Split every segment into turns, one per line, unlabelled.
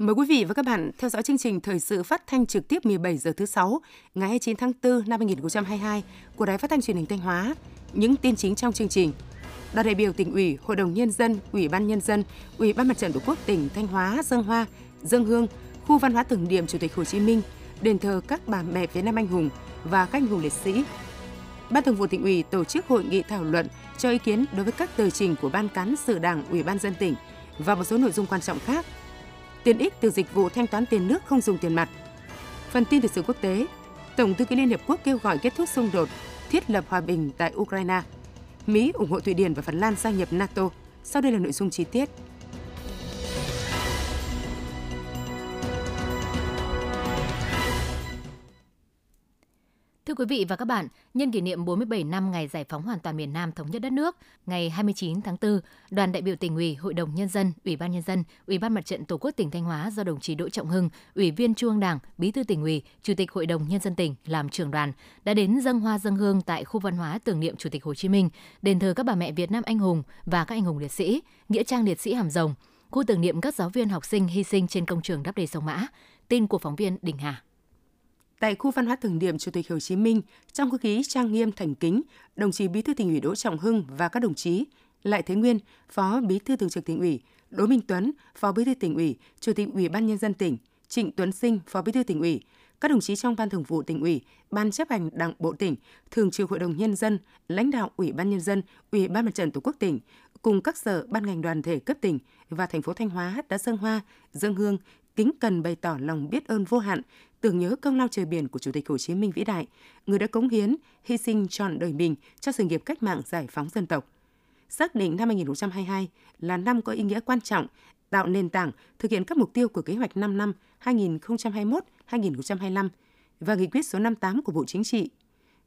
Mời quý vị và các bạn theo dõi chương trình thời sự phát thanh trực tiếp 17 giờ thứ sáu ngày 29 tháng 4 năm 2022 của Đài Phát thanh Truyền hình Thanh Hóa. Những tin chính trong chương trình. Đoàn đại biểu tỉnh ủy, Hội đồng nhân dân, Ủy ban nhân dân, Ủy ban Mặt trận Tổ quốc tỉnh Thanh Hóa dâng hoa, dâng hương, khu văn hóa tưởng niệm Chủ tịch Hồ Chí Minh, đền thờ các bà mẹ Việt Nam anh hùng và các anh hùng liệt sĩ. Ban Thường vụ tỉnh ủy tổ chức hội nghị thảo luận cho ý kiến đối với các tờ trình của Ban cán sự Đảng, Ủy ban dân tỉnh và một số nội dung quan trọng khác tiện ích từ dịch vụ thanh toán tiền nước không dùng tiền mặt. Phần tin từ sự quốc tế, Tổng thư ký Liên Hiệp Quốc kêu gọi kết thúc xung đột, thiết lập hòa bình tại Ukraine. Mỹ ủng hộ Thụy Điển và Phần Lan gia nhập NATO. Sau đây là nội dung chi tiết.
Thưa quý vị và các bạn, nhân kỷ niệm 47 năm ngày giải phóng hoàn toàn miền Nam thống nhất đất nước, ngày 29 tháng 4, đoàn đại biểu tỉnh ủy, Hội đồng nhân dân, Ủy ban nhân dân, Ủy ban Mặt trận Tổ quốc tỉnh Thanh Hóa do đồng chí Đỗ Trọng Hưng, Ủy viên Trung ương Đảng, Bí thư tỉnh ủy, Chủ tịch Hội đồng nhân dân tỉnh làm trưởng đoàn đã đến dâng hoa dâng hương tại khu văn hóa tưởng niệm Chủ tịch Hồ Chí Minh, đền thờ các bà mẹ Việt Nam anh hùng và các anh hùng liệt sĩ, nghĩa trang liệt sĩ Hàm Rồng, khu tưởng niệm các giáo viên học sinh hy sinh trên công trường đắp đê sông Mã. Tin của phóng viên Đình Hà
tại khu văn hóa tưởng niệm Chủ tịch Hồ Chí Minh trong không khí trang nghiêm thành kính, đồng chí Bí thư tỉnh ủy Đỗ Trọng Hưng và các đồng chí Lại Thế Nguyên, Phó Bí thư Thường trực tỉnh ủy, Đỗ Minh Tuấn, Phó Bí thư tỉnh ủy, Chủ tịch Ủy ban nhân dân tỉnh, Trịnh Tuấn Sinh, Phó Bí thư tỉnh ủy, các đồng chí trong Ban Thường vụ tỉnh ủy, Ban chấp hành Đảng bộ tỉnh, Thường trực Hội đồng nhân dân, lãnh đạo Ủy ban nhân dân, Ủy ban Mặt trận Tổ quốc tỉnh cùng các sở ban ngành đoàn thể cấp tỉnh và thành phố Thanh Hóa đã dâng hoa, dâng hương, kính cần bày tỏ lòng biết ơn vô hạn tưởng nhớ công lao trời biển của Chủ tịch Hồ Chí Minh vĩ đại, người đã cống hiến, hy sinh trọn đời mình cho sự nghiệp cách mạng giải phóng dân tộc. Xác định năm 2022 là năm có ý nghĩa quan trọng, tạo nền tảng thực hiện các mục tiêu của kế hoạch 5 năm 2021-2025 và nghị quyết số 58 của Bộ Chính trị.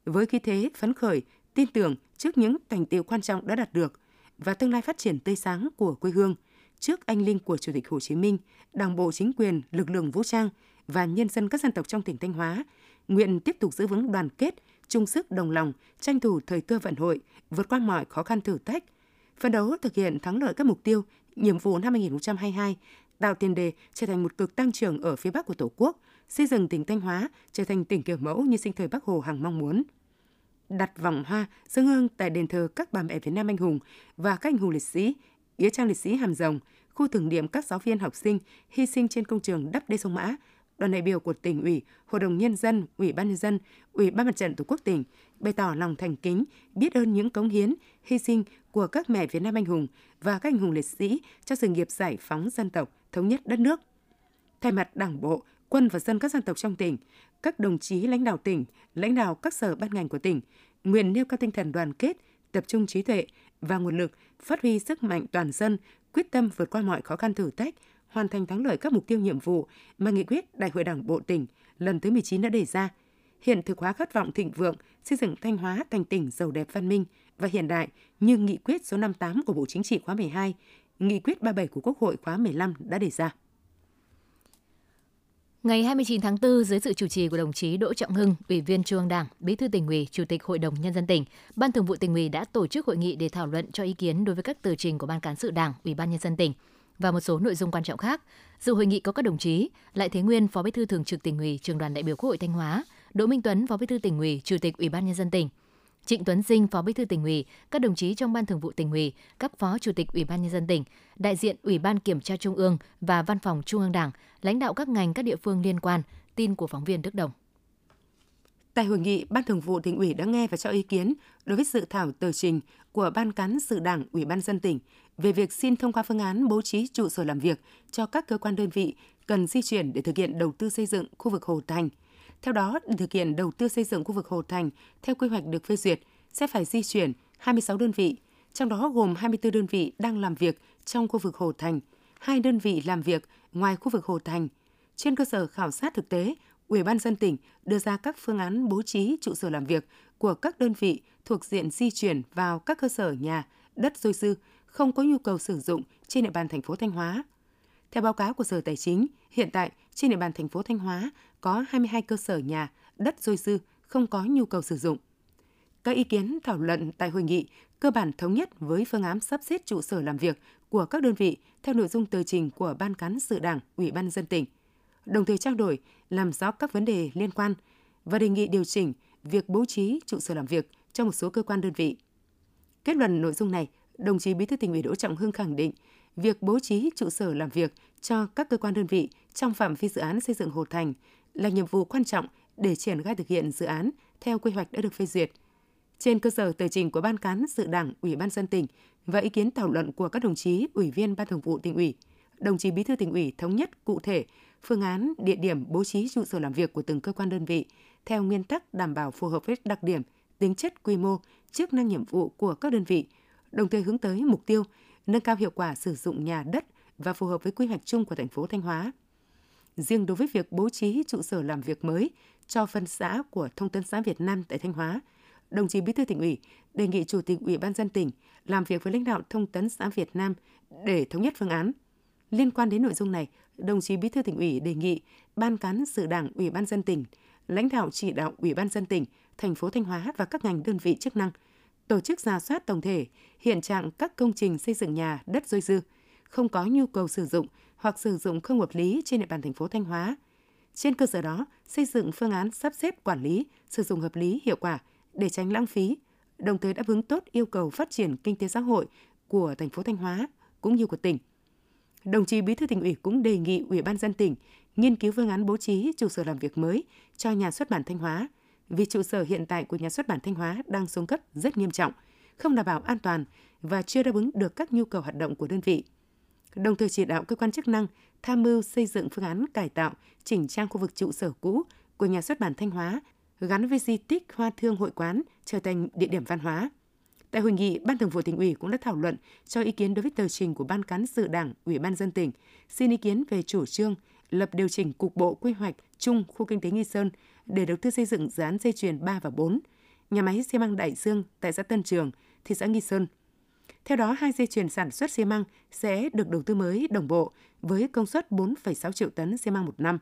Với khí thế phấn khởi, tin tưởng trước những thành tiệu quan trọng đã đạt được và tương lai phát triển tươi sáng của quê hương, trước anh linh của Chủ tịch Hồ Chí Minh, Đảng bộ chính quyền, lực lượng vũ trang và nhân dân các dân tộc trong tỉnh Thanh Hóa, nguyện tiếp tục giữ vững đoàn kết, chung sức đồng lòng, tranh thủ thời cơ vận hội, vượt qua mọi khó khăn thử thách, phấn đấu thực hiện thắng lợi các mục tiêu, nhiệm vụ năm 2022, tạo tiền đề trở thành một cực tăng trưởng ở phía Bắc của Tổ quốc, xây dựng tỉnh Thanh Hóa trở thành tỉnh kiểu mẫu như sinh thời Bắc Hồ hằng mong muốn. Đặt vòng hoa dâng hương tại đền thờ các bà mẹ Việt Nam anh hùng và các anh hùng liệt sĩ, nghĩa trang liệt sĩ Hàm Rồng, khu tưởng niệm các giáo viên học sinh hy sinh trên công trường đắp đê sông Mã đoàn đại biểu của tỉnh ủy, hội đồng nhân dân, ủy ban nhân dân, ủy ban mặt trận tổ quốc tỉnh bày tỏ lòng thành kính, biết ơn những cống hiến, hy sinh của các mẹ Việt Nam anh hùng và các anh hùng liệt sĩ cho sự nghiệp giải phóng dân tộc, thống nhất đất nước. Thay mặt Đảng bộ, quân và dân các dân tộc trong tỉnh, các đồng chí lãnh đạo tỉnh, lãnh đạo các sở ban ngành của tỉnh nguyện nêu cao tinh thần đoàn kết, tập trung trí tuệ và nguồn lực, phát huy sức mạnh toàn dân, quyết tâm vượt qua mọi khó khăn thử thách, hoàn thành thắng lợi các mục tiêu nhiệm vụ mà nghị quyết Đại hội Đảng bộ tỉnh lần thứ 19 đã đề ra, hiện thực hóa khát vọng thịnh vượng, xây dựng Thanh Hóa thành tỉnh giàu đẹp văn minh và hiện đại như nghị quyết số 58 của Bộ Chính trị khóa 12, nghị quyết 37 của Quốc hội khóa 15 đã đề ra.
Ngày 29 tháng 4, dưới sự chủ trì của đồng chí Đỗ Trọng Hưng, Ủy viên Trung ương Đảng, Bí thư tỉnh ủy, Chủ tịch Hội đồng nhân dân tỉnh, Ban Thường vụ tỉnh ủy đã tổ chức hội nghị để thảo luận cho ý kiến đối với các tờ trình của Ban cán sự Đảng, Ủy ban nhân dân tỉnh và một số nội dung quan trọng khác. Dự hội nghị có các đồng chí Lại Thế Nguyên, Phó Bí thư Thường trực tỉnh ủy, Trường đoàn đại biểu Quốc hội Thanh Hóa, Đỗ Minh Tuấn, Phó Bí thư tỉnh ủy, Chủ tịch Ủy ban nhân dân tỉnh, Trịnh Tuấn Sinh, Phó Bí thư tỉnh ủy, các đồng chí trong Ban Thường vụ tỉnh ủy, các Phó Chủ tịch Ủy ban nhân dân tỉnh, đại diện Ủy ban Kiểm tra Trung ương và Văn phòng Trung ương Đảng, lãnh đạo các ngành các địa phương liên quan. Tin của phóng viên Đức Đồng.
Tại hội nghị, Ban Thường vụ tỉnh ủy đã nghe và cho ý kiến đối với dự thảo tờ trình của Ban cán sự Đảng Ủy ban dân tỉnh về việc xin thông qua phương án bố trí trụ sở làm việc cho các cơ quan đơn vị cần di chuyển để thực hiện đầu tư xây dựng khu vực Hồ Thành. Theo đó, để thực hiện đầu tư xây dựng khu vực Hồ Thành theo quy hoạch được phê duyệt sẽ phải di chuyển 26 đơn vị, trong đó gồm 24 đơn vị đang làm việc trong khu vực Hồ Thành, hai đơn vị làm việc ngoài khu vực Hồ Thành. Trên cơ sở khảo sát thực tế, Ủy ban dân tỉnh đưa ra các phương án bố trí trụ sở làm việc của các đơn vị thuộc diện di chuyển vào các cơ sở nhà, đất dôi dư không có nhu cầu sử dụng trên địa bàn thành phố Thanh Hóa. Theo báo cáo của Sở Tài chính, hiện tại trên địa bàn thành phố Thanh Hóa có 22 cơ sở nhà, đất dôi dư không có nhu cầu sử dụng. Các ý kiến thảo luận tại hội nghị cơ bản thống nhất với phương án sắp xếp trụ sở làm việc của các đơn vị theo nội dung tờ trình của Ban cán sự Đảng, Ủy ban dân tỉnh, đồng thời trao đổi làm rõ các vấn đề liên quan và đề nghị điều chỉnh việc bố trí trụ sở làm việc cho một số cơ quan đơn vị. Kết luận nội dung này, đồng chí Bí thư tỉnh ủy Đỗ Trọng Hưng khẳng định việc bố trí trụ sở làm việc cho các cơ quan đơn vị trong phạm vi dự án xây dựng Hồ Thành là nhiệm vụ quan trọng để triển khai thực hiện dự án theo quy hoạch đã được phê duyệt. Trên cơ sở tờ trình của Ban cán sự Đảng, Ủy ban dân tỉnh và ý kiến thảo luận của các đồng chí ủy viên Ban Thường vụ tỉnh ủy, đồng chí Bí thư tỉnh ủy thống nhất cụ thể phương án địa điểm bố trí trụ sở làm việc của từng cơ quan đơn vị theo nguyên tắc đảm bảo phù hợp với đặc điểm, tính chất quy mô, chức năng nhiệm vụ của các đơn vị, đồng thời hướng tới mục tiêu nâng cao hiệu quả sử dụng nhà đất và phù hợp với quy hoạch chung của thành phố Thanh Hóa. Riêng đối với việc bố trí trụ sở làm việc mới cho phân xã của Thông tấn xã Việt Nam tại Thanh Hóa, đồng chí Bí thư tỉnh ủy đề nghị Chủ tịch Ủy ban dân tỉnh làm việc với lãnh đạo Thông tấn xã Việt Nam để thống nhất phương án. Liên quan đến nội dung này, đồng chí Bí thư tỉnh ủy đề nghị Ban cán sự Đảng Ủy ban dân tỉnh, lãnh đạo chỉ đạo Ủy ban dân tỉnh, thành phố Thanh Hóa và các ngành đơn vị chức năng tổ chức ra soát tổng thể hiện trạng các công trình xây dựng nhà đất dôi dư, không có nhu cầu sử dụng hoặc sử dụng không hợp lý trên địa bàn thành phố Thanh Hóa. Trên cơ sở đó, xây dựng phương án sắp xếp quản lý, sử dụng hợp lý hiệu quả để tránh lãng phí, đồng thời đáp ứng tốt yêu cầu phát triển kinh tế xã hội của thành phố Thanh Hóa cũng như của tỉnh. Đồng chí Bí thư tỉnh ủy cũng đề nghị Ủy ban dân tỉnh nghiên cứu phương án bố trí trụ sở làm việc mới cho nhà xuất bản Thanh Hóa, vì trụ sở hiện tại của nhà xuất bản Thanh Hóa đang xuống cấp rất nghiêm trọng, không đảm bảo an toàn và chưa đáp ứng được các nhu cầu hoạt động của đơn vị. Đồng thời chỉ đạo cơ quan chức năng tham mưu xây dựng phương án cải tạo, chỉnh trang khu vực trụ sở cũ của nhà xuất bản Thanh Hóa gắn với di tích Hoa Thương Hội Quán trở thành địa điểm văn hóa. Tại hội nghị, Ban Thường vụ tỉnh ủy cũng đã thảo luận cho ý kiến đối với tờ trình của Ban cán sự Đảng, Ủy ban dân tỉnh, xin ý kiến về chủ trương lập điều chỉnh cục bộ quy hoạch chung khu kinh tế Nghi Sơn để đầu tư xây dựng dự án dây chuyền 3 và 4, nhà máy xi măng Đại Dương tại xã Tân Trường, thị xã Nghi Sơn. Theo đó, hai dây chuyền sản xuất xi măng sẽ được đầu tư mới đồng bộ với công suất 4,6 triệu tấn xi măng một năm,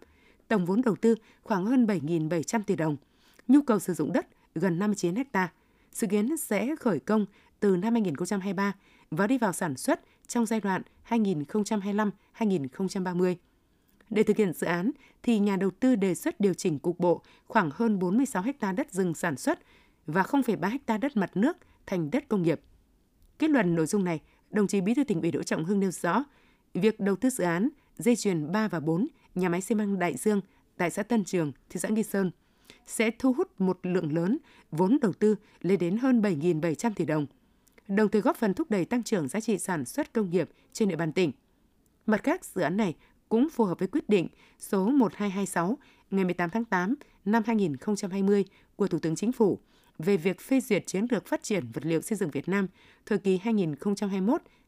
tổng vốn đầu tư khoảng hơn 7.700 tỷ đồng – nhu cầu sử dụng đất gần 59 ha. Dự kiến sẽ khởi công từ năm 2023 và đi vào sản xuất trong giai đoạn 2025-2030. Để thực hiện dự án, thì nhà đầu tư đề xuất điều chỉnh cục bộ khoảng hơn 46 ha đất rừng sản xuất và 0,3 ha đất mặt nước thành đất công nghiệp. Kết luận nội dung này, đồng chí Bí thư tỉnh ủy Đỗ Trọng Hưng nêu rõ, việc đầu tư dự án dây chuyền 3 và 4 nhà máy xi măng Đại Dương tại xã Tân Trường, thị xã Nghi Sơn – sẽ thu hút một lượng lớn vốn đầu tư lên đến hơn 7.700 tỷ đồng, đồng thời góp phần thúc đẩy tăng trưởng giá trị sản xuất công nghiệp trên địa bàn tỉnh. Mặt khác, dự án này cũng phù hợp với quyết định số 1226 ngày 18 tháng 8 năm 2020 của Thủ tướng Chính phủ về việc phê duyệt chiến lược phát triển vật liệu xây dựng Việt Nam thời kỳ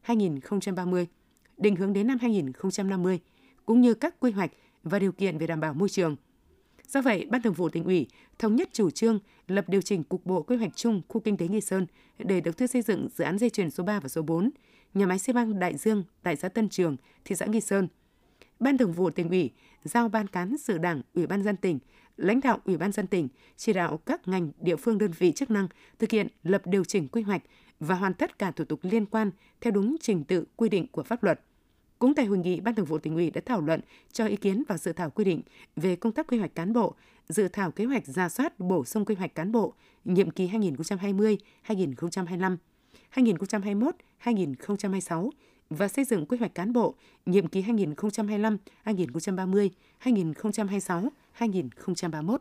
2021-2030, định hướng đến năm 2050, cũng như các quy hoạch và điều kiện về đảm bảo môi trường – Do vậy, Ban Thường vụ tỉnh ủy thống nhất chủ trương lập điều chỉnh cục bộ quy hoạch chung khu kinh tế Nghi Sơn để đầu tư xây dựng dự án dây chuyền số 3 và số 4, nhà máy xi măng Đại Dương tại xã Tân Trường, thị xã Nghi Sơn. Ban Thường vụ tỉnh ủy giao ban cán sự Đảng, Ủy ban dân tỉnh, lãnh đạo Ủy ban dân tỉnh chỉ đạo các ngành, địa phương đơn vị chức năng thực hiện lập điều chỉnh quy hoạch và hoàn tất cả thủ tục liên quan theo đúng trình tự quy định của pháp luật. Cũng tại hội nghị, Ban Thường vụ tỉnh ủy đã thảo luận cho ý kiến vào dự thảo quy định về công tác quy hoạch cán bộ, dự thảo kế hoạch ra soát bổ sung quy hoạch cán bộ nhiệm kỳ 2020-2025, 2021-2026 và xây dựng quy hoạch cán bộ nhiệm kỳ 2025-2030, 2026-2031.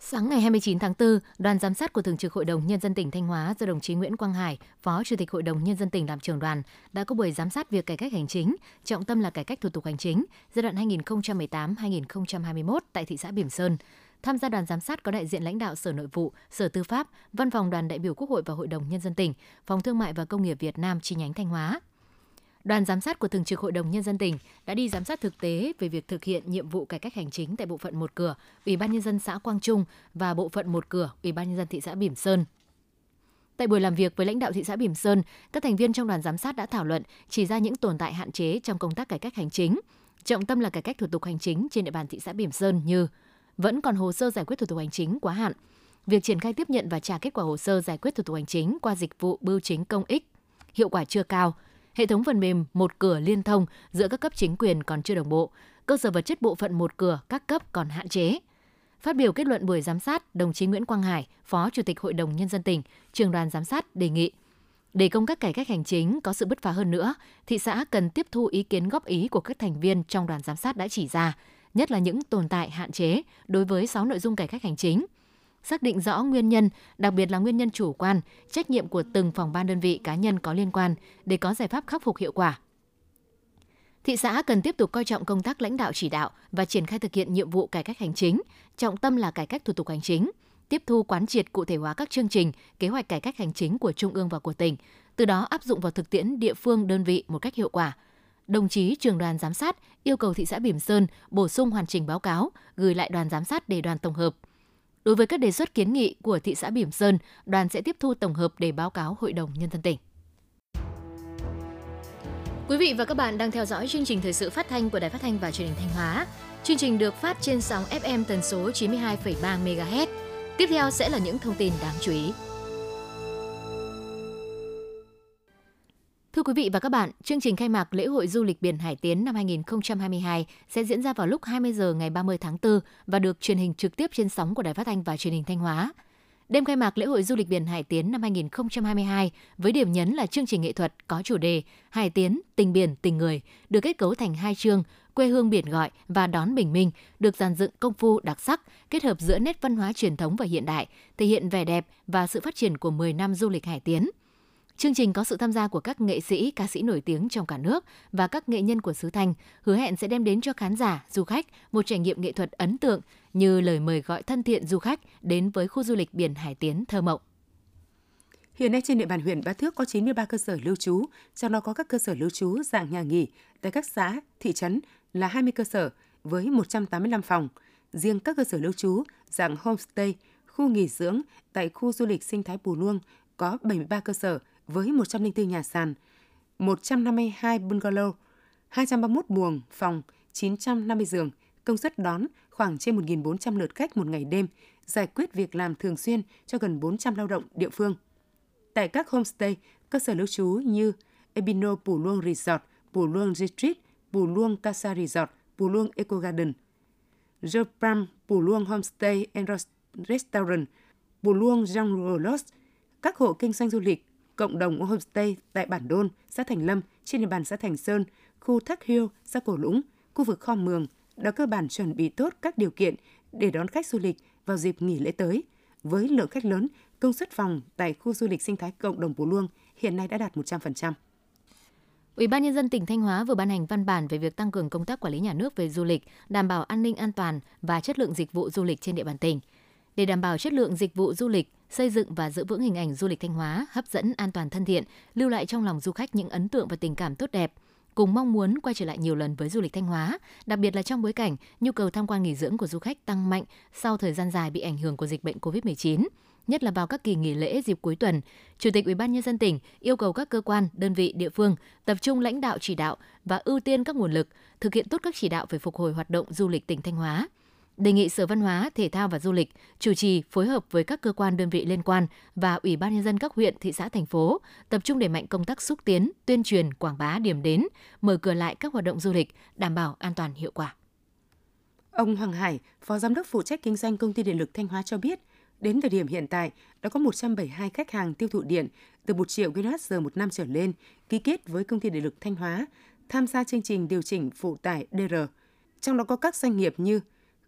Sáng ngày 29 tháng 4, đoàn giám sát của Thường trực Hội đồng Nhân dân tỉnh Thanh Hóa do đồng chí Nguyễn Quang Hải, Phó Chủ tịch Hội đồng Nhân dân tỉnh làm trưởng đoàn, đã có buổi giám sát việc cải cách hành chính, trọng tâm là cải cách thủ tục hành chính giai đoạn 2018-2021 tại thị xã Bỉm Sơn. Tham gia đoàn giám sát có đại diện lãnh đạo Sở Nội vụ, Sở Tư pháp, Văn phòng đoàn đại biểu Quốc hội và Hội đồng Nhân dân tỉnh, Phòng Thương mại và Công nghiệp Việt Nam chi nhánh Thanh Hóa, Đoàn giám sát của Thường trực Hội đồng Nhân dân tỉnh đã đi giám sát thực tế về việc thực hiện nhiệm vụ cải cách hành chính tại bộ phận một cửa, Ủy ban Nhân dân xã Quang Trung và bộ phận một cửa, Ủy ban Nhân dân thị xã Bỉm Sơn. Tại buổi làm việc với lãnh đạo thị xã Bỉm Sơn, các thành viên trong đoàn giám sát đã thảo luận chỉ ra những tồn tại hạn chế trong công tác cải cách hành chính. Trọng tâm là cải cách thủ tục hành chính trên địa bàn thị xã Bỉm Sơn như vẫn còn hồ sơ giải quyết thủ tục hành chính quá hạn, việc triển khai tiếp nhận và trả kết quả hồ sơ giải quyết thủ tục hành chính qua dịch vụ bưu chính công ích hiệu quả chưa cao. Hệ thống phần mềm một cửa liên thông giữa các cấp chính quyền còn chưa đồng bộ, cơ sở vật chất bộ phận một cửa các cấp còn hạn chế. Phát biểu kết luận buổi giám sát, đồng chí Nguyễn Quang Hải, Phó Chủ tịch Hội đồng Nhân dân tỉnh, trường đoàn giám sát đề nghị để công tác cải cách hành chính có sự bứt phá hơn nữa, thị xã cần tiếp thu ý kiến góp ý của các thành viên trong đoàn giám sát đã chỉ ra, nhất là những tồn tại hạn chế đối với 6 nội dung cải cách hành chính. Xác định rõ nguyên nhân, đặc biệt là nguyên nhân chủ quan, trách nhiệm của từng phòng ban đơn vị cá nhân có liên quan để có giải pháp khắc phục hiệu quả. Thị xã cần tiếp tục coi trọng công tác lãnh đạo chỉ đạo và triển khai thực hiện nhiệm vụ cải cách hành chính, trọng tâm là cải cách thủ tục hành chính, tiếp thu quán triệt cụ thể hóa các chương trình, kế hoạch cải cách hành chính của trung ương và của tỉnh, từ đó áp dụng vào thực tiễn địa phương đơn vị một cách hiệu quả. Đồng chí trường đoàn giám sát yêu cầu thị xã Bỉm Sơn bổ sung hoàn chỉnh báo cáo, gửi lại đoàn giám sát để đoàn tổng hợp. Đối với các đề xuất kiến nghị của thị xã Bỉm Sơn, đoàn sẽ tiếp thu tổng hợp để báo cáo Hội đồng Nhân dân tỉnh. Quý vị và các bạn đang theo dõi chương trình thời sự phát thanh của Đài Phát thanh và Truyền hình Thanh Hóa. Chương trình được phát trên sóng FM tần số 92,3 MHz. Tiếp theo sẽ là những thông tin đáng chú ý. Thưa quý vị và các bạn, chương trình khai mạc lễ hội du lịch biển Hải Tiến năm 2022 sẽ diễn ra vào lúc 20 giờ ngày 30 tháng 4 và được truyền hình trực tiếp trên sóng của Đài Phát thanh và Truyền hình Thanh Hóa. Đêm khai mạc lễ hội du lịch biển Hải Tiến năm 2022 với điểm nhấn là chương trình nghệ thuật có chủ đề Hải Tiến, tình biển, tình người, được kết cấu thành hai chương quê hương biển gọi và đón bình minh, được dàn dựng công phu đặc sắc, kết hợp giữa nét văn hóa truyền thống và hiện đại, thể hiện vẻ đẹp và sự phát triển của 10 năm du lịch Hải Tiến – Chương trình có sự tham gia của các nghệ sĩ, ca sĩ nổi tiếng trong cả nước và các nghệ nhân của xứ Thanh, hứa hẹn sẽ đem đến cho khán giả, du khách một trải nghiệm nghệ thuật ấn tượng như lời mời gọi thân thiện du khách đến với khu du lịch biển Hải Tiến thơ mộng.
Hiện nay trên địa bàn huyện Bá Thước có 93 cơ sở lưu trú, trong đó có các cơ sở lưu trú dạng nhà nghỉ tại các xã, thị trấn là 20 cơ sở với 185 phòng. Riêng các cơ sở lưu trú dạng homestay, khu nghỉ dưỡng tại khu du lịch sinh thái Pù Luông có 73 cơ sở với 104 nhà sàn, 152 bungalow, 231 buồng, phòng, 950 giường, công suất đón khoảng trên 1.400 lượt khách một ngày đêm, giải quyết việc làm thường xuyên cho gần 400 lao động địa phương. Tại các homestay, cơ sở lưu trú như Ebino Pù Luông Resort, Pù Luông Retreat, Pù Luông Casa Resort, Pù Luông Eco Garden, Jopram Pù Luông Homestay and Restaurant, Pù Luông Jungle Lodge, các hộ kinh doanh du lịch cộng đồng homestay tại Bản Đôn, xã Thành Lâm, trên địa bàn xã Thành Sơn, khu Thác Hiêu, xã Cổ Lũng, khu vực Kho Mường đã cơ bản chuẩn bị tốt các điều kiện để đón khách du lịch vào dịp nghỉ lễ tới. Với lượng khách lớn, công suất phòng tại khu du lịch sinh thái cộng đồng Pù Luông hiện nay đã đạt 100%.
Ủy ban nhân dân tỉnh Thanh Hóa vừa ban hành văn bản về việc tăng cường công tác quản lý nhà nước về du lịch, đảm bảo an ninh an toàn và chất lượng dịch vụ du lịch trên địa bàn tỉnh. Để đảm bảo chất lượng dịch vụ du lịch, xây dựng và giữ vững hình ảnh du lịch Thanh Hóa hấp dẫn, an toàn, thân thiện, lưu lại trong lòng du khách những ấn tượng và tình cảm tốt đẹp, cùng mong muốn quay trở lại nhiều lần với du lịch Thanh Hóa, đặc biệt là trong bối cảnh nhu cầu tham quan nghỉ dưỡng của du khách tăng mạnh sau thời gian dài bị ảnh hưởng của dịch bệnh COVID-19 nhất là vào các kỳ nghỉ lễ dịp cuối tuần, Chủ tịch Ủy ban nhân dân tỉnh yêu cầu các cơ quan, đơn vị địa phương tập trung lãnh đạo chỉ đạo và ưu tiên các nguồn lực, thực hiện tốt các chỉ đạo về phục hồi hoạt động du lịch tỉnh Thanh Hóa đề nghị Sở Văn hóa, Thể thao và Du lịch chủ trì phối hợp với các cơ quan đơn vị liên quan và Ủy ban nhân dân các huyện, thị xã, thành phố tập trung đẩy mạnh công tác xúc tiến, tuyên truyền, quảng bá điểm đến, mở cửa lại các hoạt động du lịch, đảm bảo an toàn hiệu quả.
Ông Hoàng Hải, Phó Giám đốc phụ trách kinh doanh công ty điện lực Thanh Hóa cho biết, đến thời điểm hiện tại đã có 172 khách hàng tiêu thụ điện từ 1 triệu kWh một năm trở lên ký kết với công ty điện lực Thanh Hóa tham gia chương trình điều chỉnh phụ tải DR. Trong đó có các doanh nghiệp như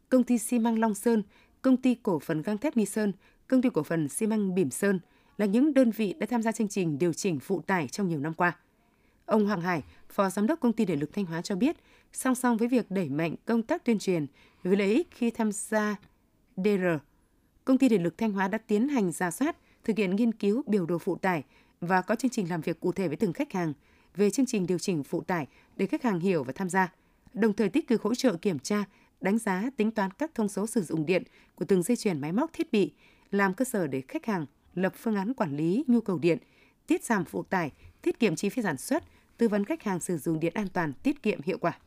công ty xi măng Long Sơn, công ty cổ phần gang thép Nghi Sơn, công ty cổ phần xi măng Bỉm Sơn là những đơn vị đã tham gia chương trình điều chỉnh phụ tải trong nhiều năm qua. Ông Hoàng Hải, Phó Giám đốc Công ty Điện lực Thanh Hóa cho biết, song song với việc đẩy mạnh công tác tuyên truyền về lợi ích khi tham gia DR, Công ty Điện lực Thanh Hóa đã tiến hành ra soát, thực hiện nghiên cứu biểu đồ phụ tải và có chương trình làm việc cụ thể với từng khách hàng về chương trình điều chỉnh phụ tải để khách hàng hiểu và tham gia, đồng thời tích cực hỗ trợ kiểm tra đánh giá tính toán các thông số sử dụng điện của từng dây chuyền máy móc thiết bị, làm cơ sở để khách hàng lập phương án quản lý nhu cầu điện, tiết giảm phụ tải, tiết kiệm chi phí sản xuất, tư vấn khách hàng sử dụng điện an toàn, tiết kiệm hiệu quả.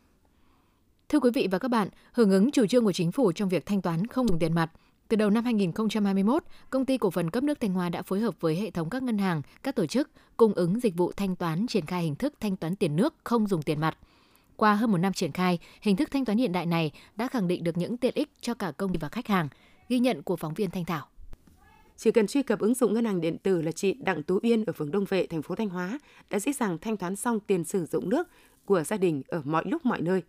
Thưa quý vị và các bạn, hưởng ứng chủ trương của chính phủ trong việc thanh toán không dùng tiền mặt, Từ đầu năm 2021, công ty cổ phần cấp nước Thanh Hóa đã phối hợp với hệ thống các ngân hàng, các tổ chức cung ứng dịch vụ thanh toán triển khai hình thức thanh toán tiền nước không dùng tiền mặt. Qua hơn một năm triển khai, hình thức thanh toán hiện đại này đã khẳng định được những tiện ích cho cả công ty và khách hàng. Ghi nhận của phóng viên Thanh Thảo.
Chỉ cần truy cập ứng dụng ngân hàng điện tử là chị Đặng Tú Uyên ở phường Đông Vệ, thành phố Thanh Hóa đã dễ dàng thanh toán xong tiền sử dụng nước của gia đình ở mọi lúc mọi nơi.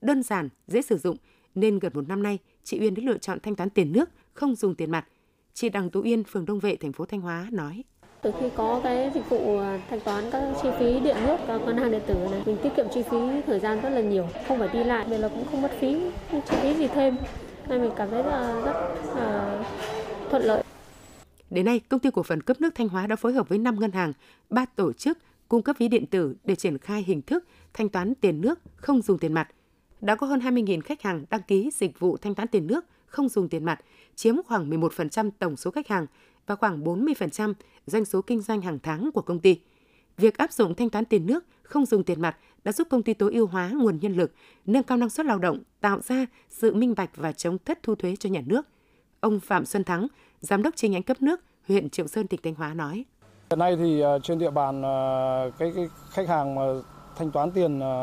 Đơn giản, dễ sử dụng nên gần một năm nay chị Uyên đã lựa chọn thanh toán tiền nước không dùng tiền mặt. Chị Đặng Tú Uyên, phường Đông Vệ, thành phố Thanh Hóa nói.
Từ khi có cái dịch vụ à, thanh toán các chi phí điện nước và ngân hàng điện tử này, mình tiết kiệm chi phí thời gian rất là nhiều, không phải đi lại, nên là cũng không mất phí, không chi phí gì thêm. Nên mình cảm thấy là rất là thuận lợi.
Đến nay, công ty cổ phần cấp nước Thanh Hóa đã phối hợp với 5 ngân hàng, 3 tổ chức cung cấp ví điện tử để triển khai hình thức thanh toán tiền nước không dùng tiền mặt. Đã có hơn 20.000 khách hàng đăng ký dịch vụ thanh toán tiền nước không dùng tiền mặt, chiếm khoảng 11% tổng số khách hàng và khoảng 40% doanh số kinh doanh hàng tháng của công ty. Việc áp dụng thanh toán tiền nước không dùng tiền mặt đã giúp công ty tối ưu hóa nguồn nhân lực, nâng cao năng suất lao động, tạo ra sự minh bạch và chống thất thu thuế cho nhà nước. Ông Phạm Xuân Thắng, giám đốc chi nhánh cấp nước huyện Triệu Sơn tỉnh Thanh Hóa nói:
Hiện nay thì à, trên địa bàn à, cái, cái khách hàng mà thanh toán tiền à,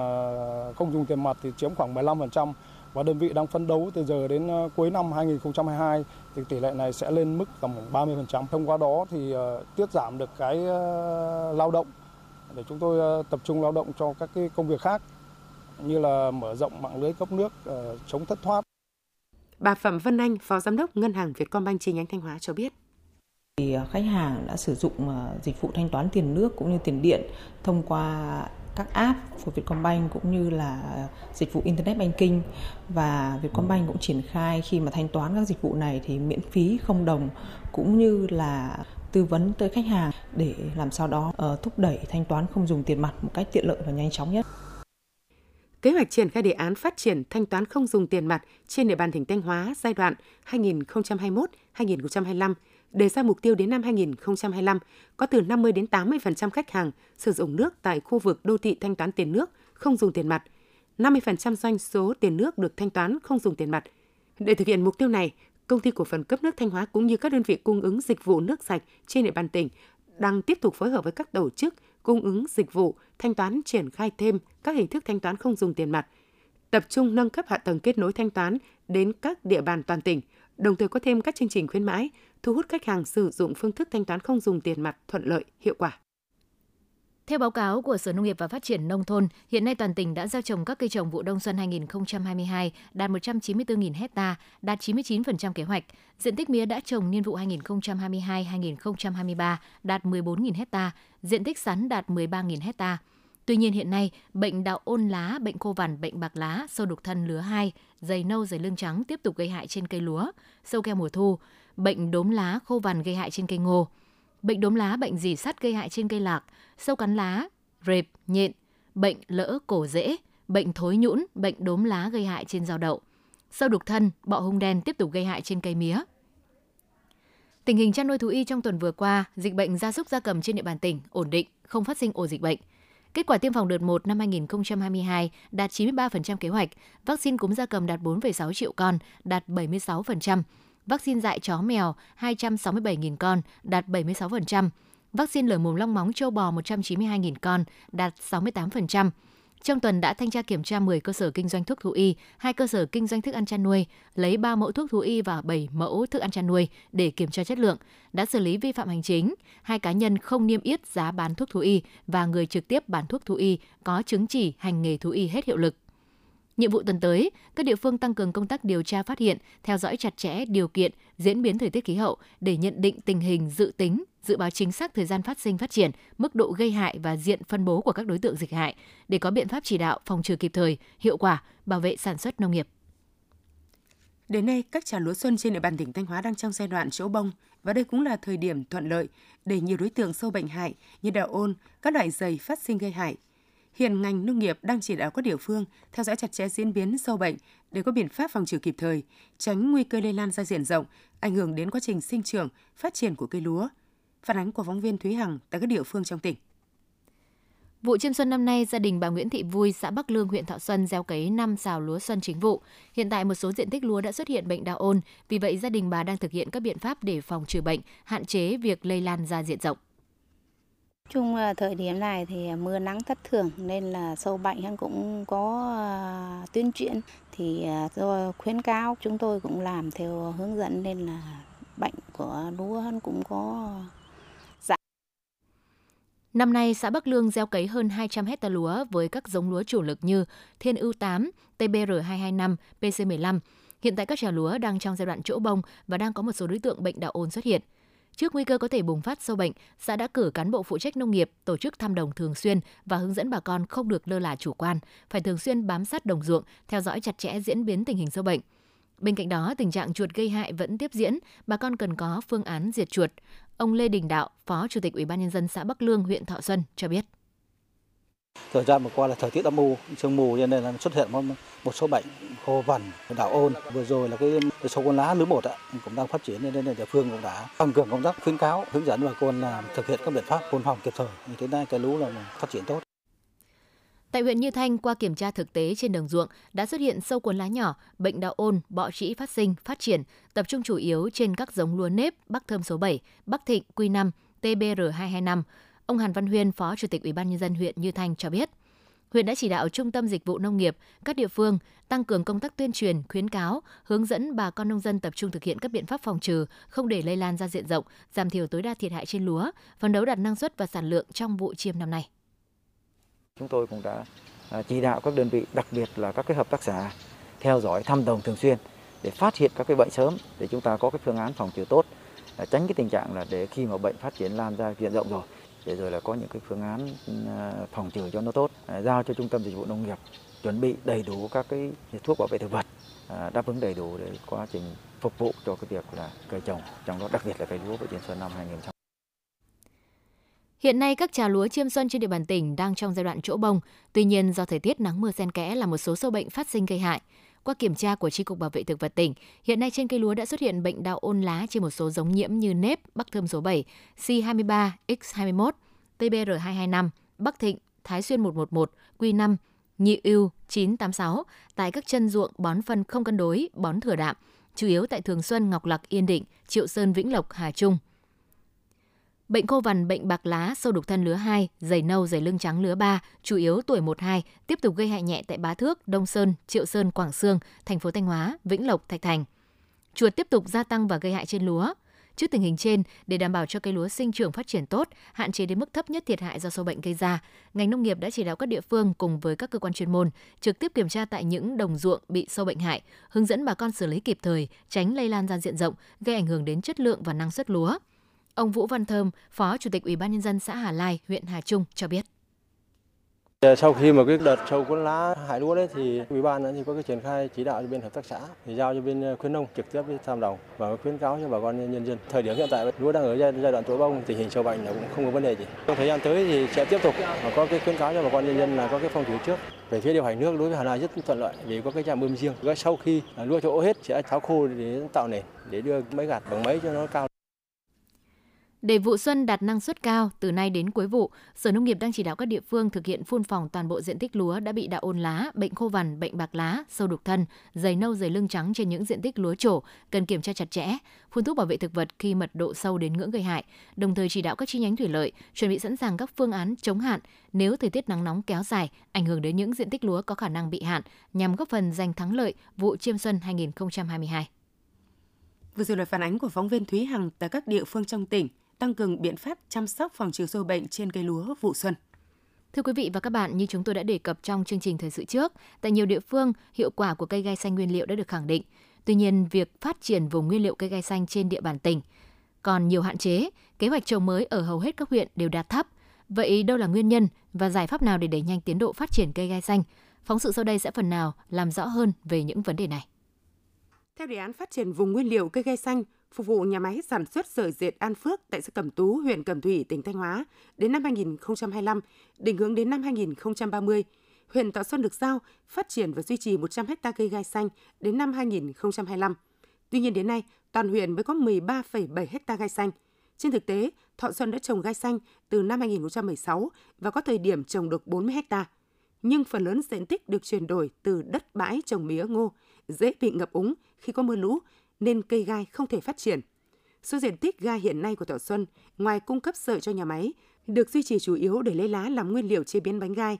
không dùng tiền mặt thì chiếm khoảng 15% và đơn vị đang phấn đấu từ giờ đến cuối năm 2022 thì tỷ lệ này sẽ lên mức tầm 30%. Thông qua đó thì tiết giảm được cái lao động để chúng tôi tập trung lao động cho các cái công việc khác như là mở rộng mạng lưới cấp nước, chống thất thoát.
Bà Phạm Vân Anh, Phó Giám đốc Ngân hàng Vietcombank chi nhánh Thanh Hóa cho biết.
Thì khách hàng đã sử dụng dịch vụ thanh toán tiền nước cũng như tiền điện thông qua các app của Vietcombank cũng như là dịch vụ Internet Banking và Vietcombank cũng triển khai khi mà thanh toán các dịch vụ này thì miễn phí không đồng cũng như là tư vấn tới khách hàng để làm sao đó uh, thúc đẩy thanh toán không dùng tiền mặt một cách tiện lợi và nhanh chóng nhất.
Kế hoạch triển khai đề án phát triển thanh toán không dùng tiền mặt trên địa bàn tỉnh Thanh Hóa giai đoạn 2021-2025 đề ra mục tiêu đến năm 2025 có từ 50 đến 80% khách hàng sử dụng nước tại khu vực đô thị thanh toán tiền nước không dùng tiền mặt. 50% doanh số tiền nước được thanh toán không dùng tiền mặt. Để thực hiện mục tiêu này, công ty cổ phần cấp nước Thanh Hóa cũng như các đơn vị cung ứng dịch vụ nước sạch trên địa bàn tỉnh đang tiếp tục phối hợp với các tổ chức cung ứng dịch vụ thanh toán triển khai thêm các hình thức thanh toán không dùng tiền mặt, tập trung nâng cấp hạ tầng kết nối thanh toán đến các địa bàn toàn tỉnh, đồng thời có thêm các chương trình khuyến mãi, thu hút khách hàng sử dụng phương thức thanh toán không dùng tiền mặt thuận lợi, hiệu quả.
Theo báo cáo của Sở Nông nghiệp và Phát triển Nông thôn, hiện nay toàn tỉnh đã gieo trồng các cây trồng vụ đông xuân 2022 đạt 194.000 hecta, đạt 99% kế hoạch. Diện tích mía đã trồng niên vụ 2022-2023 đạt 14.000 hecta, diện tích sắn đạt 13.000 hecta. Tuy nhiên hiện nay, bệnh đạo ôn lá, bệnh khô vằn, bệnh bạc lá, sâu đục thân lứa 2, dày nâu, dày lưng trắng tiếp tục gây hại trên cây lúa, sâu keo mùa thu, bệnh đốm lá, khô vằn gây hại trên cây ngô. Bệnh đốm lá, bệnh dì sắt gây hại trên cây lạc, sâu cắn lá, rệp, nhện, bệnh lỡ cổ rễ, bệnh thối nhũn, bệnh đốm lá gây hại trên rau đậu. Sâu đục thân, bọ hung đen tiếp tục gây hại trên cây mía. Tình hình chăn nuôi thú y trong tuần vừa qua, dịch bệnh gia súc gia cầm trên địa bàn tỉnh ổn định, không phát sinh ổ dịch bệnh. Kết quả tiêm phòng đợt 1 năm 2022 đạt 93% kế hoạch, vaccine cúm gia cầm đạt 4,6 triệu con, đạt 76%, vaccine dạy chó mèo 267.000 con, đạt 76%, vaccine lở mồm long móng châu bò 192.000 con, đạt 68%. Trong tuần đã thanh tra kiểm tra 10 cơ sở kinh doanh thuốc thú y, 2 cơ sở kinh doanh thức ăn chăn nuôi, lấy 3 mẫu thuốc thú y và 7 mẫu thức ăn chăn nuôi để kiểm tra chất lượng, đã xử lý vi phạm hành chính, hai cá nhân không niêm yết giá bán thuốc thú y và người trực tiếp bán thuốc thú y có chứng chỉ hành nghề thú y hết hiệu lực. Nhiệm vụ tuần tới, các địa phương tăng cường công tác điều tra phát hiện, theo dõi chặt chẽ điều kiện, diễn biến thời tiết khí hậu để nhận định tình hình dự tính, dự báo chính xác thời gian phát sinh phát triển, mức độ gây hại và diện phân bố của các đối tượng dịch hại để có biện pháp chỉ đạo phòng trừ kịp thời, hiệu quả, bảo vệ sản xuất nông nghiệp.
Đến nay, các trà lúa xuân trên địa bàn tỉnh Thanh Hóa đang trong giai đoạn chỗ bông và đây cũng là thời điểm thuận lợi để nhiều đối tượng sâu bệnh hại như đào ôn, các loại dày phát sinh gây hại Hiện ngành nông nghiệp đang chỉ đạo các địa phương theo dõi chặt chẽ diễn biến sâu bệnh để có biện pháp phòng trừ kịp thời, tránh nguy cơ lây lan ra diện rộng, ảnh hưởng đến quá trình sinh trưởng, phát triển của cây lúa. Phản ánh của phóng viên Thúy Hằng tại các địa phương trong tỉnh.
Vụ chiêm xuân năm nay, gia đình bà Nguyễn Thị Vui, xã Bắc Lương, huyện Thọ Xuân gieo cấy 5 xào lúa xuân chính vụ. Hiện tại một số diện tích lúa đã xuất hiện bệnh đạo ôn, vì vậy gia đình bà đang thực hiện các biện pháp để phòng trừ bệnh, hạn chế việc lây lan ra diện rộng.
Chung là thời điểm này thì à, mưa nắng thất thường nên là sâu bệnh cũng có à, tuyên truyền thì à, do khuyến cáo chúng tôi cũng làm theo hướng dẫn nên là bệnh của lúa cũng có giảm
Năm nay, xã Bắc Lương gieo cấy hơn 200 hecta lúa với các giống lúa chủ lực như Thiên ưu 8, TBR225, PC15. Hiện tại các trà lúa đang trong giai đoạn chỗ bông và đang có một số đối tượng bệnh đạo ôn xuất hiện. Trước nguy cơ có thể bùng phát sâu bệnh, xã đã cử cán bộ phụ trách nông nghiệp tổ chức thăm đồng thường xuyên và hướng dẫn bà con không được lơ là chủ quan, phải thường xuyên bám sát đồng ruộng, theo dõi chặt chẽ diễn biến tình hình sâu bệnh. Bên cạnh đó, tình trạng chuột gây hại vẫn tiếp diễn, bà con cần có phương án diệt chuột. Ông Lê Đình Đạo, Phó Chủ tịch Ủy ban nhân dân xã Bắc Lương, huyện Thọ Xuân cho biết.
Thời gian vừa qua là thời tiết âm u, sương mù cho nên là xuất hiện một, một số bệnh hồ vẩn, đạo ôn. Vừa rồi là cái, cái sâu con lá lứa một cũng đang phát triển nên là địa phương cũng đã tăng cường công tác khuyến cáo, hướng dẫn bà con là thực hiện các biện pháp phun phòng kịp thời. Như thế này cái lũ là phát triển tốt.
Tại huyện Như Thanh, qua kiểm tra thực tế trên đồng ruộng đã xuất hiện sâu cuốn lá nhỏ, bệnh đạo ôn, bọ trĩ phát sinh, phát triển, tập trung chủ yếu trên các giống lúa nếp Bắc Thơm số 7, Bắc Thịnh, Quy 5, TBR225. Ông Hàn Văn Huyên, Phó Chủ tịch Ủy ban nhân dân huyện Như Thanh cho biết, huyện đã chỉ đạo Trung tâm Dịch vụ Nông nghiệp, các địa phương tăng cường công tác tuyên truyền, khuyến cáo, hướng dẫn bà con nông dân tập trung thực hiện các biện pháp phòng trừ, không để lây lan ra diện rộng, giảm thiểu tối đa thiệt hại trên lúa, phấn đấu đạt năng suất và sản lượng trong vụ chiêm năm nay.
Chúng tôi cũng đã à, chỉ đạo các đơn vị, đặc biệt là các cái hợp tác xã theo dõi thăm đồng thường xuyên để phát hiện các cái bệnh sớm để chúng ta có cái phương án phòng trừ tốt, à, tránh cái tình trạng là để khi mà bệnh phát triển lan ra diện rộng rồi để rồi là có những cái phương án ừ, phòng trừ cho nó tốt, à, giao cho trung tâm dịch vụ nông nghiệp chuẩn bị đầy đủ các cái thuốc bảo vệ thực vật à, đáp ứng đầy đủ để quá trình phục vụ cho cái việc là cây trồng, trong đó đặc biệt là cây lúa vụ chiêm xuân năm 2020.
Hiện nay các trà lúa chiêm xuân trên địa bàn tỉnh đang trong giai đoạn chỗ bông, tuy nhiên do thời tiết nắng mưa xen kẽ là một số sâu bệnh phát sinh gây hại. Qua kiểm tra của Tri Cục Bảo vệ Thực vật tỉnh, hiện nay trên cây lúa đã xuất hiện bệnh đạo ôn lá trên một số giống nhiễm như nếp, bắc thơm số 7, C23, X21, TBR225, Bắc Thịnh, Thái Xuyên 111, Q5, Nhị ưu 986 tại các chân ruộng bón phân không cân đối, bón thừa đạm, chủ yếu tại Thường Xuân, Ngọc Lặc, Yên Định, Triệu Sơn, Vĩnh Lộc, Hà Trung. Bệnh khô vằn, bệnh bạc lá, sâu đục thân lứa 2, dày nâu, dày lưng trắng lứa 3, chủ yếu tuổi 1-2, tiếp tục gây hại nhẹ tại Bá Thước, Đông Sơn, Triệu Sơn, Quảng Sương, thành phố Thanh Hóa, Vĩnh Lộc, Thạch Thành. Chuột tiếp tục gia tăng và gây hại trên lúa. Trước tình hình trên, để đảm bảo cho cây lúa sinh trưởng phát triển tốt, hạn chế đến mức thấp nhất thiệt hại do sâu bệnh gây ra, ngành nông nghiệp đã chỉ đạo các địa phương cùng với các cơ quan chuyên môn trực tiếp kiểm tra tại những đồng ruộng bị sâu bệnh hại, hướng dẫn bà con xử lý kịp thời, tránh lây lan ra diện rộng, gây ảnh hưởng đến chất lượng và năng suất lúa. Ông Vũ Văn Thơm, Phó Chủ tịch Ủy ban nhân dân xã Hà Lai, huyện Hà Trung cho biết.
Sau khi mà cái đợt sâu cuốn lá hại lúa đấy thì ủy ban thì có cái triển khai chỉ đạo cho bên hợp tác xã thì giao cho bên ờ, khuyến nông trực tiếp đi tham đồng và khuyến cáo cho bà con nhân dân. Thời điểm hiện tại lúa đang ở giai đoạn tối bông tình hình sâu bệnh là cũng không có vấn đề gì. Trong thời gian tới thì sẽ tiếp tục có cái khuyến cáo cho bà con nhân dân là có cái phòng trừ trước. Về phía điều hành nước đối với Hà Nội rất thuận lợi vì có cái trạm bơm riêng. Sau khi à, lúa chỗ hết sẽ tháo khô để tạo nền để đưa máy gạt bằng máy cho nó cao
để vụ xuân đạt năng suất cao, từ nay đến cuối vụ, Sở Nông nghiệp đang chỉ đạo các địa phương thực hiện phun phòng toàn bộ diện tích lúa đã bị đạo ôn lá, bệnh khô vằn, bệnh bạc lá, sâu đục thân, dày nâu dày lưng trắng trên những diện tích lúa trổ, cần kiểm tra chặt chẽ, phun thuốc bảo vệ thực vật khi mật độ sâu đến ngưỡng gây hại, đồng thời chỉ đạo các chi nhánh thủy lợi chuẩn bị sẵn sàng các phương án chống hạn nếu thời tiết nắng nóng kéo dài, ảnh hưởng đến những diện tích lúa có khả năng bị hạn nhằm góp phần giành thắng lợi vụ chiêm xuân 2022.
Vừa rồi là phản ánh của phóng viên Thúy Hằng tại các địa phương trong tỉnh tăng cường biện pháp chăm sóc phòng trừ sâu bệnh trên cây lúa vụ xuân.
Thưa quý vị và các bạn, như chúng tôi đã đề cập trong chương trình thời sự trước, tại nhiều địa phương, hiệu quả của cây gai xanh nguyên liệu đã được khẳng định. Tuy nhiên, việc phát triển vùng nguyên liệu cây gai xanh trên địa bàn tỉnh còn nhiều hạn chế, kế hoạch trồng mới ở hầu hết các huyện đều đạt thấp. Vậy đâu là nguyên nhân và giải pháp nào để đẩy nhanh tiến độ phát triển cây gai xanh? Phóng sự sau đây sẽ phần nào làm rõ hơn về những vấn đề này.
Theo đề án phát triển vùng nguyên liệu cây gai xanh, phục vụ nhà máy sản xuất sợi dệt An Phước tại xã Cẩm Tú, huyện Cẩm Thủy, tỉnh Thanh Hóa đến năm 2025, định hướng đến năm 2030. Huyện Thọ Xuân được giao phát triển và duy trì 100 ha cây gai xanh đến năm 2025. Tuy nhiên đến nay, toàn huyện mới có 13,7 ha gai xanh. Trên thực tế, Thọ Xuân đã trồng gai xanh từ năm 2016 và có thời điểm trồng được 40 ha. Nhưng phần lớn diện tích được chuyển đổi từ đất bãi trồng mía ngô, dễ bị ngập úng khi có mưa lũ nên cây gai không thể phát triển. Số diện tích gai hiện nay của Thọ Xuân, ngoài cung cấp sợi cho nhà máy, được duy trì chủ yếu để lấy lá làm nguyên liệu chế biến bánh gai.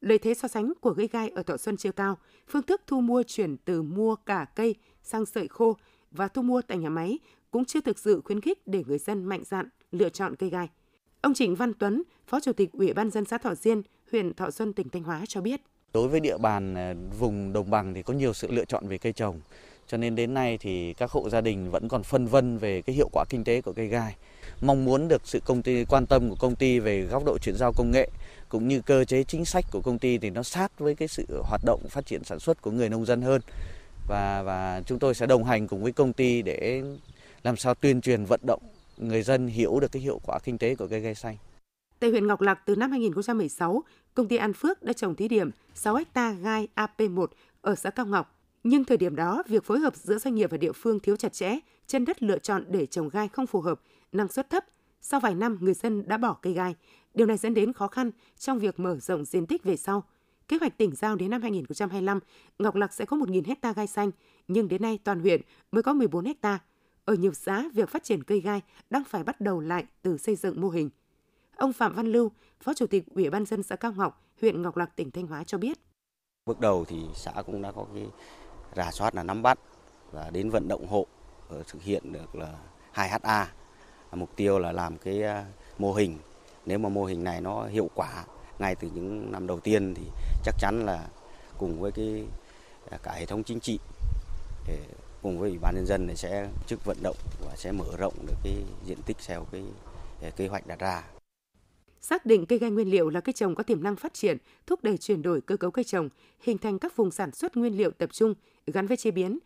Lợi thế so sánh của cây gai ở Thọ Xuân chưa cao, phương thức thu mua chuyển từ mua cả cây sang sợi khô và thu mua tại nhà máy cũng chưa thực sự khuyến khích để người dân mạnh dạn lựa chọn cây gai. Ông Trịnh Văn Tuấn, Phó Chủ tịch Ủy ban dân xã Thọ Diên, huyện Thọ Xuân, tỉnh Thanh Hóa cho biết.
Đối với địa bàn à, vùng đồng bằng thì có nhiều sự lựa chọn về cây trồng. Cho nên đến nay thì các hộ gia đình vẫn còn phân vân về cái hiệu quả kinh tế của cây gai. Mong muốn được sự công ty quan tâm của công ty về góc độ chuyển giao công nghệ cũng như cơ chế chính sách của công ty thì nó sát với cái sự hoạt động phát triển sản xuất của người nông dân hơn. Và và chúng tôi sẽ đồng hành cùng với công ty để làm sao tuyên truyền vận động người dân hiểu được cái hiệu quả kinh tế của cây gai xanh.
Tại huyện Ngọc Lặc từ năm 2016, công ty An Phước đã trồng thí điểm 6 ha gai AP1 ở xã Cao Ngọc nhưng thời điểm đó, việc phối hợp giữa doanh nghiệp và địa phương thiếu chặt chẽ, chân đất lựa chọn để trồng gai không phù hợp, năng suất thấp. Sau vài năm, người dân đã bỏ cây gai. Điều này dẫn đến khó khăn trong việc mở rộng diện tích về sau. Kế hoạch tỉnh giao đến năm 2025, Ngọc Lặc sẽ có 1.000 hecta gai xanh, nhưng đến nay toàn huyện mới có 14 hecta. Ở nhiều xã, việc phát triển cây gai đang phải bắt đầu lại từ xây dựng mô hình. Ông Phạm Văn Lưu, Phó Chủ tịch Ủy ban dân xã Cao Ngọc, huyện Ngọc Lặc, tỉnh Thanh Hóa cho biết.
Bước đầu thì xã cũng đã có cái rà soát là nắm bắt và đến vận động hộ ờ, thực hiện được là 2 HA. Mục tiêu là làm cái ờ, mô hình. Nếu mà mô hình này nó hiệu quả ngay từ những năm đầu tiên thì chắc chắn là cùng với cái ờ, cả hệ thống chính trị cùng với ủy ban nhân dân thì sẽ chức vận động và sẽ mở rộng được cái diện tích theo cái kế hoạch đặt ra
xác định cây gai nguyên liệu là cây trồng có tiềm năng phát triển, thúc đẩy chuyển đổi cơ cấu cây trồng, hình thành các vùng sản xuất nguyên liệu tập trung gắn với chế biến.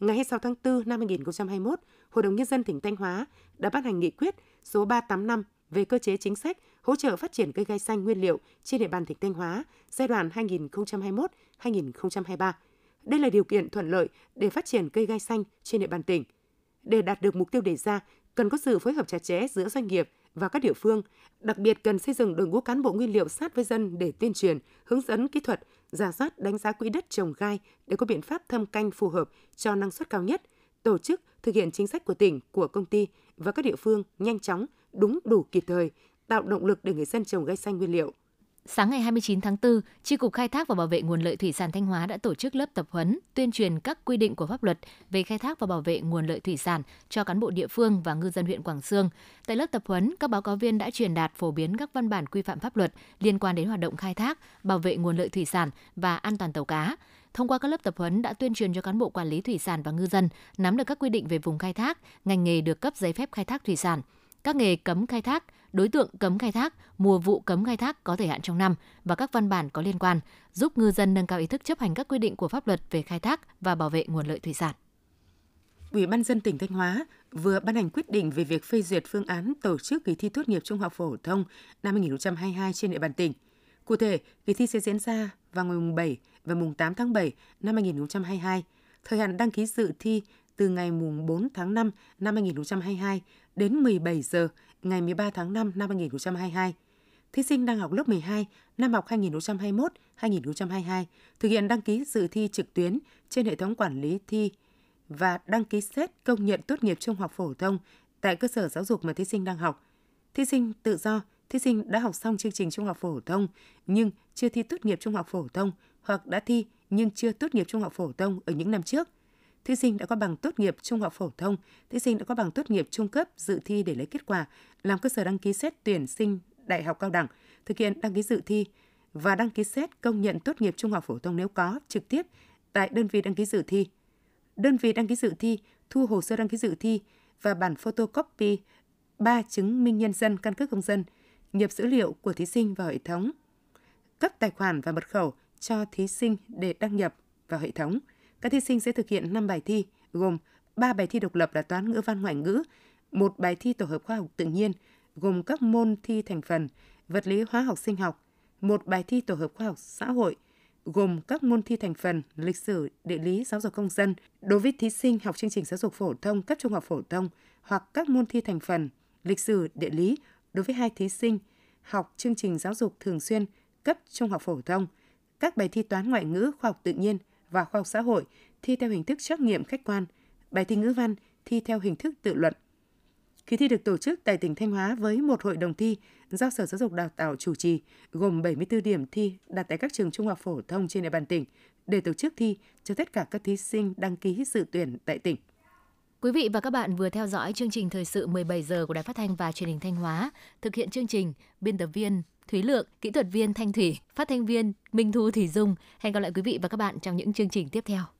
Ngày 26 tháng 4 năm 2021, Hội đồng Nhân dân tỉnh Thanh Hóa đã ban hành nghị quyết số 385 về cơ chế chính sách hỗ trợ phát triển cây gai xanh nguyên liệu trên địa bàn tỉnh Thanh Hóa giai đoạn 2021-2023. Đây là điều kiện thuận lợi để phát triển cây gai xanh trên địa bàn tỉnh. Để đạt được mục tiêu đề ra, cần có sự phối hợp chặt chẽ giữa doanh nghiệp, và các địa phương, đặc biệt cần xây dựng đội ngũ cán bộ nguyên liệu sát với dân để tuyên truyền, hướng dẫn kỹ thuật, giả soát đánh giá quỹ đất trồng gai để có biện pháp thâm canh phù hợp cho năng suất cao nhất, tổ chức thực hiện chính sách của tỉnh, của công ty và các địa phương nhanh chóng, đúng đủ kịp thời, tạo động lực để người dân trồng gai xanh nguyên liệu.
Sáng ngày 29 tháng 4, Tri Cục Khai thác và Bảo vệ nguồn lợi thủy sản Thanh Hóa đã tổ chức lớp tập huấn tuyên truyền các quy định của pháp luật về khai thác và bảo vệ nguồn lợi thủy sản cho cán bộ địa phương và ngư dân huyện Quảng Sương. Tại lớp tập huấn, các báo cáo viên đã truyền đạt phổ biến các văn bản quy phạm pháp luật liên quan đến hoạt động khai thác, bảo vệ nguồn lợi thủy sản và an toàn tàu cá. Thông qua các lớp tập huấn đã tuyên truyền cho cán bộ quản lý thủy sản và ngư dân nắm được các quy định về vùng khai thác, ngành nghề được cấp giấy phép khai thác thủy sản, các nghề cấm khai thác, đối tượng cấm khai thác, mùa vụ cấm khai thác có thời hạn trong năm và các văn bản có liên quan, giúp ngư dân nâng cao ý thức chấp hành các quy định của pháp luật về khai thác và bảo vệ nguồn lợi thủy sản.
Ủy ban dân tỉnh Thanh Hóa vừa ban hành quyết định về việc phê duyệt phương án tổ chức kỳ thi tốt nghiệp trung học phổ thông năm 2022 trên địa bàn tỉnh. Cụ thể, kỳ thi sẽ diễn ra vào ngày mùng 7 và mùng 8 tháng 7 năm 2022. Thời hạn đăng ký dự thi từ ngày mùng 4 tháng 5 năm 2022 đến 17 giờ ngày 13 tháng 5 năm 2022. Thí sinh đang học lớp 12 năm học 2021-2022 thực hiện đăng ký dự thi trực tuyến trên hệ thống quản lý thi và đăng ký xét công nhận tốt nghiệp trung học phổ thông tại cơ sở giáo dục mà thí sinh đang học. Thí sinh tự do, thí sinh đã học xong chương trình trung học phổ thông nhưng chưa thi tốt nghiệp trung học phổ thông hoặc đã thi nhưng chưa tốt nghiệp trung học phổ thông ở những năm trước – thí sinh đã có bằng tốt nghiệp trung học phổ thông, thí sinh đã có bằng tốt nghiệp trung cấp dự thi để lấy kết quả làm cơ sở đăng ký xét tuyển sinh đại học cao đẳng, thực hiện đăng ký dự thi và đăng ký xét công nhận tốt nghiệp trung học phổ thông nếu có trực tiếp tại đơn vị đăng ký dự thi. Đơn vị đăng ký dự thi thu hồ sơ đăng ký dự thi và bản photocopy ba chứng minh nhân dân căn cước công dân, nhập dữ liệu của thí sinh vào hệ thống, cấp tài khoản và mật khẩu cho thí sinh để đăng nhập vào hệ thống – các thí sinh sẽ thực hiện 5 bài thi gồm 3 bài thi độc lập là toán ngữ văn ngoại ngữ, một bài thi tổ hợp khoa học tự nhiên gồm các môn thi thành phần vật lý hóa học sinh học, một bài thi tổ hợp khoa học xã hội gồm các môn thi thành phần lịch sử, địa lý, giáo dục công dân. Đối với thí sinh học chương trình giáo dục phổ thông cấp trung học phổ thông hoặc các môn thi thành phần lịch sử, địa lý đối với hai thí sinh học chương trình giáo dục thường xuyên cấp trung học phổ thông, các bài thi toán ngoại ngữ, khoa học tự nhiên và khoa học xã hội thi theo hình thức trắc nghiệm khách quan, bài thi ngữ văn thi theo hình thức tự luận. Kỳ thi được tổ chức tại tỉnh Thanh Hóa với một hội đồng thi do Sở Giáo dục Đào tạo chủ trì, gồm 74 điểm thi đặt tại các trường trung học phổ thông trên địa bàn tỉnh để tổ chức thi cho tất cả các thí sinh đăng ký dự tuyển tại tỉnh.
Quý vị và các bạn vừa theo dõi chương trình thời sự 17 giờ của Đài Phát thanh và Truyền hình Thanh Hóa, thực hiện chương trình biên tập viên Thúy Lượng, kỹ thuật viên Thanh Thủy, phát thanh viên Minh Thu Thủy Dung. Hẹn gặp lại quý vị và các bạn trong những chương trình tiếp theo.